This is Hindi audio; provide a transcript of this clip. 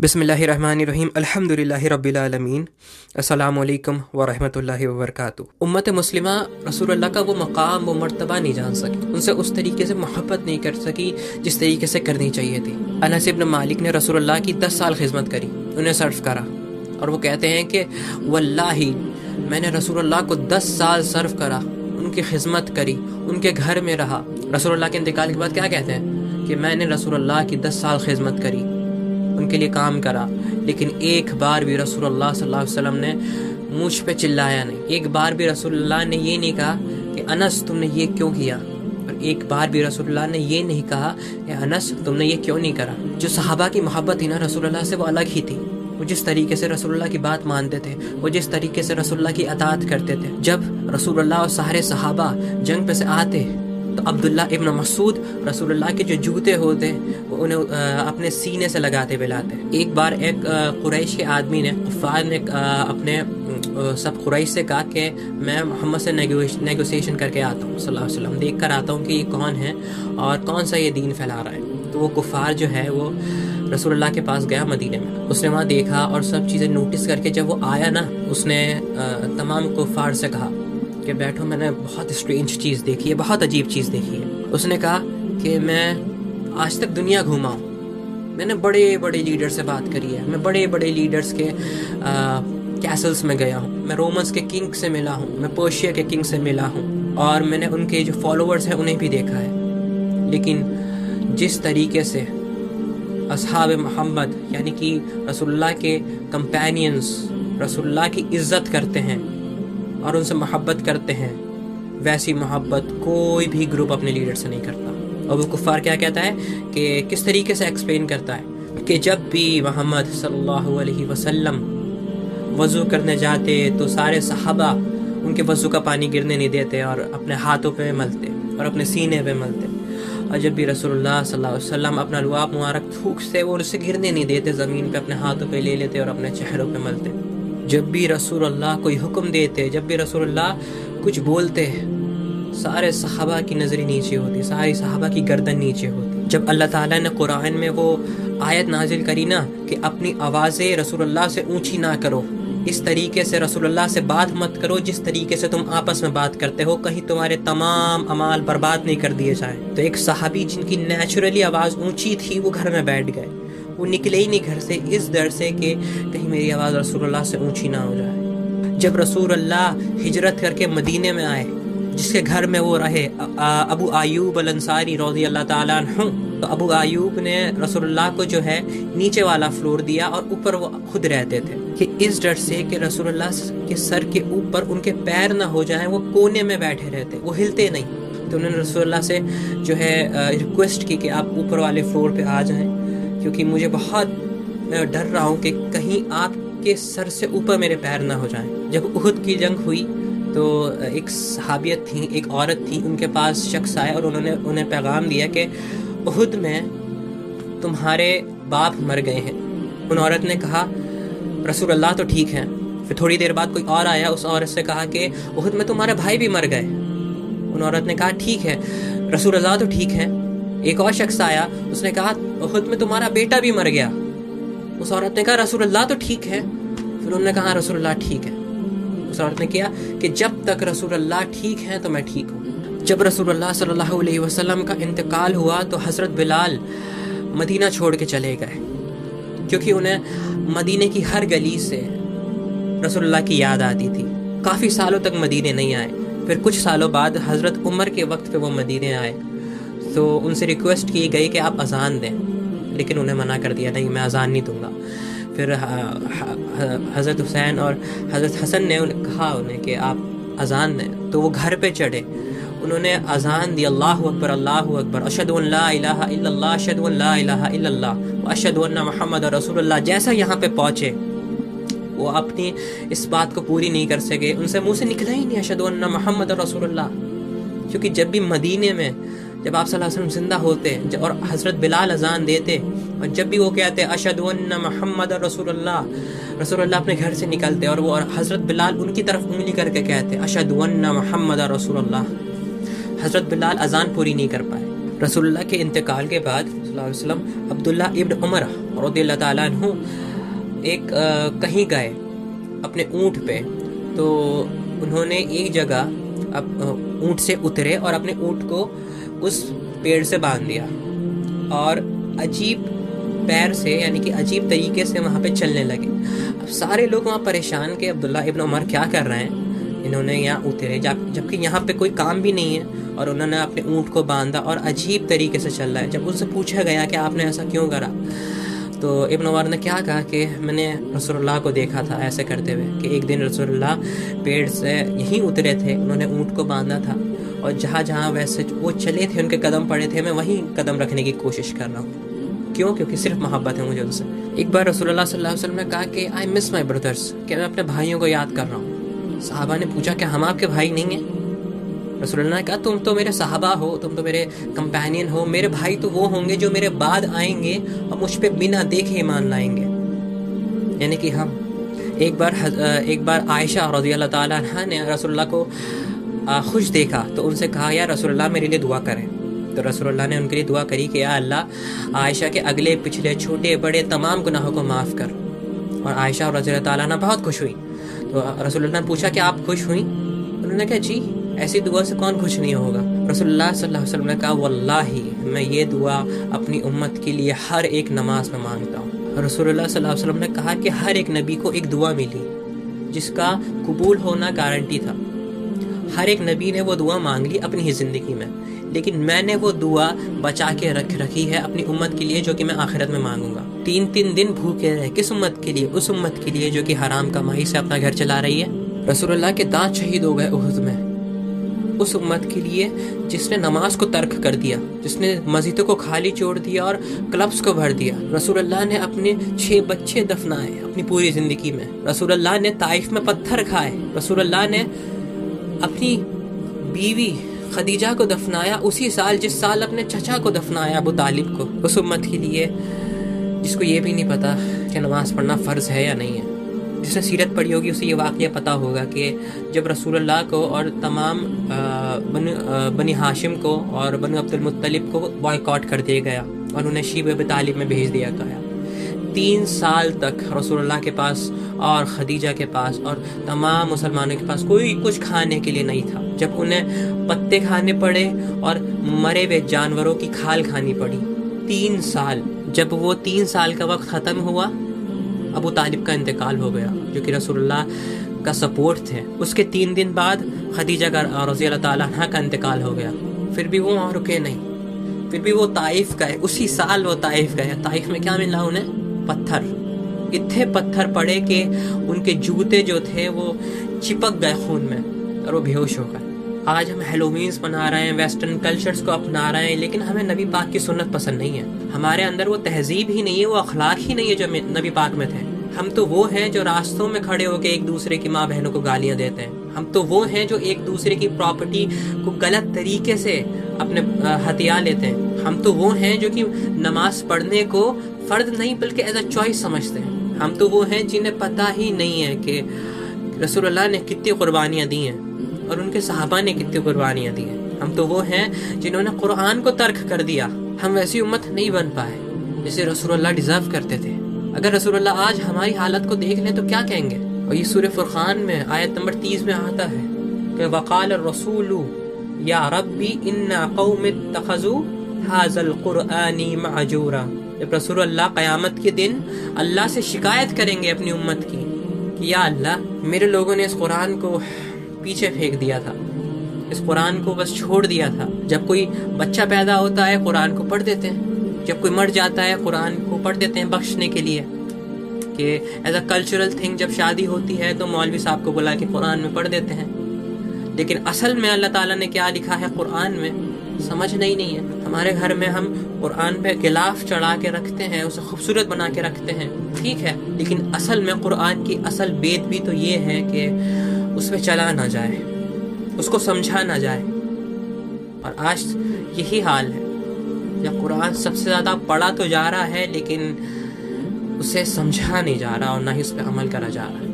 बिसमीम अल्हम्दुलिल्लाह रब्बिल आलमीन अस्सलाम वालेकुम उम्मत मुस्लिमा, रसूलुल्लाह का वो मकाम, वो मर्तबा नहीं जान सकी। उनसे उस तरीके से मोहब्बत नहीं कर सकी, जिस तरीके से करनी चाहिए थी। अनस इब्न मालिक ने रसूलुल्लाह की दस साल खिदमत करी, उन्हें सर्व करा। और वो कहते हैं कि, वल्लाही, मैंने रसूलुल्लाह को दस साल सर्व करा, उनकी खिदमत करी, उनके घर में रहा। रसूलुल्लाह के इंतकाल के बाद क्या कहते हैं? कि मैंने रसूलुल्लाह की दस साल खिदमत करी। उनके लिए काम करा। लेकिन एक बार भी सल्लल्लाहु वसल्लम ने मुझ पे चिल्लाया नहीं। एक बार भी रसूलुल्लाह ने ये नहीं कहा कि, अनस, तुमने ये क्यों किया? और एक बार भी रसूलुल्लाह ने ये नहीं कहा कि, अनस, तुमने ये क्यों नहीं करा? जो सहाबा की मोहब्बत थी ना, रसूलुल्लाह से वो अलग ही थी। वो जिस तरीके से रसूलुल्लाह की बात मानते थे, वो जिस तरीके से रसूलुल्लाह की अतात करते थे। जब रसूलुल्लाह और सारे सहाबा जंग पे से आते तो अब्दुल्ला इब्न मसूद रसूलुल्लाह के जो जूते होते वो उन्हें अपने सीने से लगाते बिलाते एक बार एक कुरैश के आदमी ने कुफार ने अपने सब कुरैश से कहा कि मैं मोहम्मद से नेगोशिएशन करके आता हूँ, सल्लल्लाहु अलैहि वसल्लम। देख कर आता हूँ कि ये कौन है और कौन सा ये दीन फैला रहा है। तो वो कुफार जो है, वो रसूलुल्लाह के पास गया मदीने में। उसने वहाँ देखा और सब चीज़ें नोटिस करके जब वो आया ना, उसने तमाम कुफार से कहा कि बैठो, मैंने बहुत स्ट्रेंज चीज़ देखी है, बहुत अजीब चीज़ देखी है। उसने कहा कि मैं आज तक दुनिया घूमा हूँ। मैंने बड़े बड़े लीडर से बात करी है। मैं बड़े बड़े लीडर्स के कैसल्स में गया हूँ। मैं रोमन्स के किंग से मिला हूँ। मैं पर्शिया के किंग से मिला हूँ। और मैंने उनके जो फॉलोअर्स हैं, उन्हें भी देखा है। लेकिन जिस तरीके से असहाब मोहम्मद, यानी कि रसुल्ला के कंपेनियंस रसुल्ला की इज़्ज़त करते हैं और उनसे मोहब्बत करते हैं। वैसी मोहब्बत कोई भी ग्रुप अपने लीडर से नहीं करता। और वो कुफार क्या कहता है कि किस तरीके से एक्सप्लेन करता है कि जब भी मोहम्मद सल्लल्लाहु अलैहि वसल्लम वज़ू करने जाते तो सारे सहाबा उनके वज़ू का पानी गिरने नहीं देते और अपने हाथों पे मलते और अपने सीने पे मलते। और जब भी रसोल्ला वसल्लम अपना लुआब मुबारक थूकते वो उसे गिरने नहीं देते, ज़मीन पे अपने हाथों पे ले लेते और अपने चेहरों पे मलते। जब भी रसूल अल्लाह कोई हुक्म देते, जब भी रसूल अल्लाह कुछ बोलते, सारे सहाबा की नज़रें नीचे होती, सारी सहाबा की गर्दन नीचे होती। जब अल्लाह ताला ने कुरान में वो आयत नाजिल करी ना, कि अपनी आवाज़ें रसूल अल्लाह से ऊँची ना करो, इस तरीके से रसूलुल्लाह से बात मत करो, जिस तरीके से तुम आपस में बात करते हो, कहीं तुम्हारे तमाम अमाल बर्बाद नहीं कर दिए जाए। तो एक सहाबी जिनकी नेचुरली आवाज़ ऊँची थी, वो घर में बैठ गए। वो निकले ही नहीं घर से, इस डर से कि कहीं मेरी आवाज़ रसूलुल्लाह से ऊँची ना हो जाए। जब रसूल अल्लाह हिजरत करके मदीने में आए, जिसके घर में वो रहे अबू आयूब अलंसारी रौदी अल्लाह ताला तो अबू आयूब ने रसूलुल्लाह को जो है नीचे वाला फ्लोर दिया और ऊपर वो खुद रहते थे, कि इस डर से कि रसूलुल्लाह के सर के ऊपर उनके पैर ना हो जाएँ, वो कोने में बैठे रहते, वो हिलते नहीं। तो उन्होंने रसूलुल्लाह से जो है रिक्वेस्ट की कि आप ऊपर वाले फ्लोर पे आ जाएँ। क्योंकि मुझे बहुत, मैं डर रहा हूँ कि कहीं आपके सर से ऊपर मेरे पैर ना हो जाएँ। जब उहद की जंग हुई तो एक सहाबियत थी, एक औरत थी, उनके पास शख्स आया और उन्होंने उन्हें पैगाम दिया कि उहद में तुम्हारे बाप मर गए हैं। उन औरत ने कहा रसूल अल्लाह तो ठीक है। फिर थोड़ी देर बाद कोई और आया, उस औरत से कहा कि, उहद में तुम्हारे भाई भी मर गए। उन औरत ने कहा, ठीक है रसूल अल्लाह तो ठीक है। एक और शख्स आया, उसने कहा खुद में तुम्हारा बेटा भी मर गया। उस औरत ने कहा, रसूलुल्लाह तो ठीक है। फिर उन्होंने कहा, रसूलुल्लाह ठीक है। उस औरत ने किया कि जब तक रसूलुल्लाह ठीक है तो मैं ठीक हूँ। जब रसूलुल्लाह सल्लल्लाहु अलैहि वसल्लम का इंतकाल हुआ तो हज़रत बिलाल मदीना छोड़ के चले गए, क्योंकि उन्हें मदीने की हर गली से रसूलुल्लाह की याद आती थी। काफ़ी सालों तक मदीने नहीं आए। फिर कुछ सालों बाद हज़रत उमर के वक्त पे वो मदीने आए। तो उनसे रिक्वेस्ट की गई कि आप अजान दें। लेकिन उन्हें मना कर दिया, नहीं, मैं अजान नहीं दूँगा। फिर हज़रत हुसैन और हज़रत हसन ने उन्हें कहा उन्हें कि आप अजान दें। तो वो घर पे चढ़े। उन्होंने अजान दी, अल्लाह अकबर अल्लाह अकबर अशद अशद अशद मोहम्मद रसूलुल्लाह। जैसा यहाँ पे पहुँचे, वो अपनी इस बात को पूरी नहीं कर सके। उनसे मुँह से निकला ही नहीं अशद मोहम्मद रसूलुल्लाह। क्योंकि जब भी मदीने में जब आप वसल्लम ज़िंदा होते और हज़रत बिलाल अजान देते और जब भी वो कहते अशद महमद रसूलुल्लाह रसूलुल्लाह अपने घर से निकलते और वो हज़रत बिलाल उनकी तरफ़ उंगली करके कहते अशद महमद रसूलुल्लाह। हज़रत बिलाल अजान पूरी नहीं कर पाए। रसूलुल्लाह के इंतकाल के बाद वसल्लम अब्दुल्ला इब्न उमर रदी तु एक कहीं गए अपने ऊँट पे तो उन्होंने एक जगह ऊँट से उतरे और अपने ऊँट को उस पेड़ से बाँध दिया। और अजीब पैर से, यानी कि अजीब तरीके से वहाँ पे चलने लगे। अब सारे लोग वहाँ परेशान के अब्दुल्ला इब्न उमर क्या कर रहे हैं? इन्होंने यहाँ उतरे, जब, जबकि यहाँ पे कोई काम भी नहीं है, और उन्होंने अपने ऊँट को बांधा और अजीब तरीके से चल रहा है। जब उनसे पूछा गया कि आपने ऐसा क्यों करा? तो इब्न उमर ने क्या कहा कि मैंने रसोल्ला को देखा था ऐसे करते हुए कि एक दिन रसोल्ला पेड़ से यहीं उतरे थे, उन्होंने ऊँट को बांधा था। और जहाँ जहाँ वैसे वो चले थे, उनके कदम पड़े थे, मैं वहीं कदम रखने की कोशिश कर रहा हूँ। क्यों? क्योंकि सिर्फ़ मोहब्बत है मुझे उनसे। एक बार रसूलुल्लाह सल्लल्लाहु अलैहि वसल्लम ने कहा कि आई मिस माई ब्रदर्स कि मैं अपने भाइयों को याद कर रहा हूँ। साहबा ने पूछा कि हम आपके भाई नहीं हैं? रसूलुल्लाह ने कहा, तुम तो मेरे साहबा हो, तुम तो मेरे कंपेनियन हो। मेरे भाई तो वो होंगे जो मेरे बाद आएँगे और मुझ पर बिना देखे ईमान लाएँगे। यानी कि हम। एक बार एक बार आयशा रज़ी अल्लाह ताला ने रसोल्ला को खुश देखा तो उनसे कहा यार रसोल्ला मेरे लिए दुआ करें। तो रसोल्ला ने उनके लिए दुआ करी कि, या अल्लाह, आयशा के अगले, पिछले, छोटे, बड़े, तमाम गुनाहों को माफ़ कर। और आयशा और रज़ी ताला बहुत खुश हुई। तो रसोल्ला ने पूछा कि आप खुश हुई? उन्होंने कहा, जी, ऐसी दुआ से कौन खुश नहीं होगा? रसोल्ला वसल्लम ने कहा, वल्लाही, मैं ये दुआ अपनी उम्मत के लिए हर एक नमाज़ में माँगता हूँ। रसोल्ला वसल्लम ने कहा कि हर एक नबी को एक दुआ मिली, जिसका कबूल होना गारंटी था। हर एक नबी ने वो दुआ मांग ली अपनी ही ज़िंदगी में। लेकिन मैंने वो दुआ बचा के रख, रखी है अपनी उम्मत के लिए जो कि मैं आखिरत में मांगूँगा। तीन तीन दिन भूखे रहे किस उम्मत के लिए? उस उम्मत के लिए जो कि हराम कमाई से अपना घर चला रही है। रसूलुल्लाह के दांत शहीद हो गए उहद में। उस उम्मत के लिए जिसने नमाज़ को तर्क कर दिया, जिसने मस्जिदों को खाली छोड़ दिया और क्लब्स को भर दिया, रसूलुल्लाह ने अपने छह बच्चे दफनाए अपनी पूरी ज़िंदगी में। रसूलुल्लाह ने ताइफ में पत्थर खाए, रसूलुल्लाह ने अपनी बीवी खदीजा को दफनाया, उसी साल, जिस साल अपने चचा को दफनाया अबू तालिब को, उस उम्मत के लिए, जिसको ये भी नहीं पता कि नमाज़ पढ़ना फ़र्ज़ है या नहीं है। जिसने सीरत पढ़ी होगी, उसे ये वाक़ पता होगा कि जब रसूलुल्लाह को और तमाम बन बनी हाशिम को और बन अब्दुलमुत्तलिब को बॉयकॉट कर दिया गया और उन्हें शीब तालिब में भेज दिया गया। तीन साल तक रसूलुल्लाह के पास और खदीजा के पास और तमाम मुसलमानों के पास कोई कुछ खाने के लिए नहीं था। जब उन्हें पत्ते खाने पड़े और मरे हुए जानवरों की खाल खानी पड़ी, तीन साल, जब वो तीन साल का वक्त ख़त्म हुआ, अबू तालिब का इंतकाल हो गया, जो कि रसूलुल्लाह का सपोर्ट थे। उसके तीन दिन बाद खदीजा का रज़ी अल्लाह का इंतकाल हो गया। फिर भी वो वहाँ रुके नहीं। फिर भी वो ताइफ गए। उसी साल वो ताइफ गए। ताइफ में क्या मिला उन्हें? पत्थर। इतने पत्थर पड़े कि उनके जूते जो थे, वो चिपक गए खून में और वो बेहोश हो गए। आज हम हेलोवीन्स बना रहे हैं वेस्टर्न कल्चर्स को अपना रहे हैं, लेकिन हमें नबी पाक की सुन्नत पसंद नहीं है। हमारे अंदर वो तहजीब ही नहीं है, वो अखलाक ही नहीं है जो नबी पाक में थे। हम तो वो हैं जो रास्तों में खड़े होकर एक दूसरे की माँ बहनों को गालियाँ देते हैं। हम तो वो हैं जो एक दूसरे की प्रॉपर्टी को गलत तरीके से अपने हथियार लेते हैं। हम तो वो हैं जो कि नमाज़ पढ़ने को फर्द नहीं, बल्कि एज अ चॉइस समझते हैं। हम तो वो हैं जिन्हें पता ही नहीं है कि रसूलुल्लाह ने कितनी कुर्बानियाँ दी हैं और उनके साहबा ने कितनी कुर्बानियाँ दी हैं। हम तो वो हैं जिन्होंने कुरान को तर्क कर दिया। हम वैसी उम्मत नहीं बन पाए, जिसे रसूलुल्लाह डिजर्व करते थे। अगर रसूलुल्लाह आज हमारी हालत को देख लें तो क्या कहेंगे? और ये सूर्य फुरखान में, आयत नंबर तीस में आता है कि वकाल रसूल, या रब्बी, इन्ना कौम तखजू हाजल कुरानी माजूरा जब रसूल अल्लाह क़यामत के दिन अल्लाह से शिकायत करेंगे अपनी उम्मत की, कि या अल्लाह, मेरे लोगों ने इस कुरान को पीछे फेंक दिया था। इस कुरान को बस छोड़ दिया था। जब कोई बच्चा पैदा होता है, कुरान को पढ़ देते हैं। जब कोई मर जाता है, कुरान को पढ़ देते हैं बख्शने के लिए। कि एज अ कल्चरल थिंग जब शादी होती है तो मौलवी साहब को बुला के कुरान में पढ़ देते हैं। लेकिन असल में अल्लाह ताला ने क्या लिखा है कुरान में? समझ नहीं नहीं है। हमारे घर में हम कुरान पे गिलाफ चढ़ा के रखते हैं, उसे खूबसूरत बना के रखते हैं। ठीक है, लेकिन असल में कुरान की असल बेद भी तो ये है कि उस पर चला ना जाए, उसको समझा ना जाए। और आज यही हाल है। जब कुरान सबसे ज़्यादा पढ़ा तो जा रहा है, लेकिन उसे समझा नहीं जा रहा और ना ही उस पर अमल करा जा रहा है।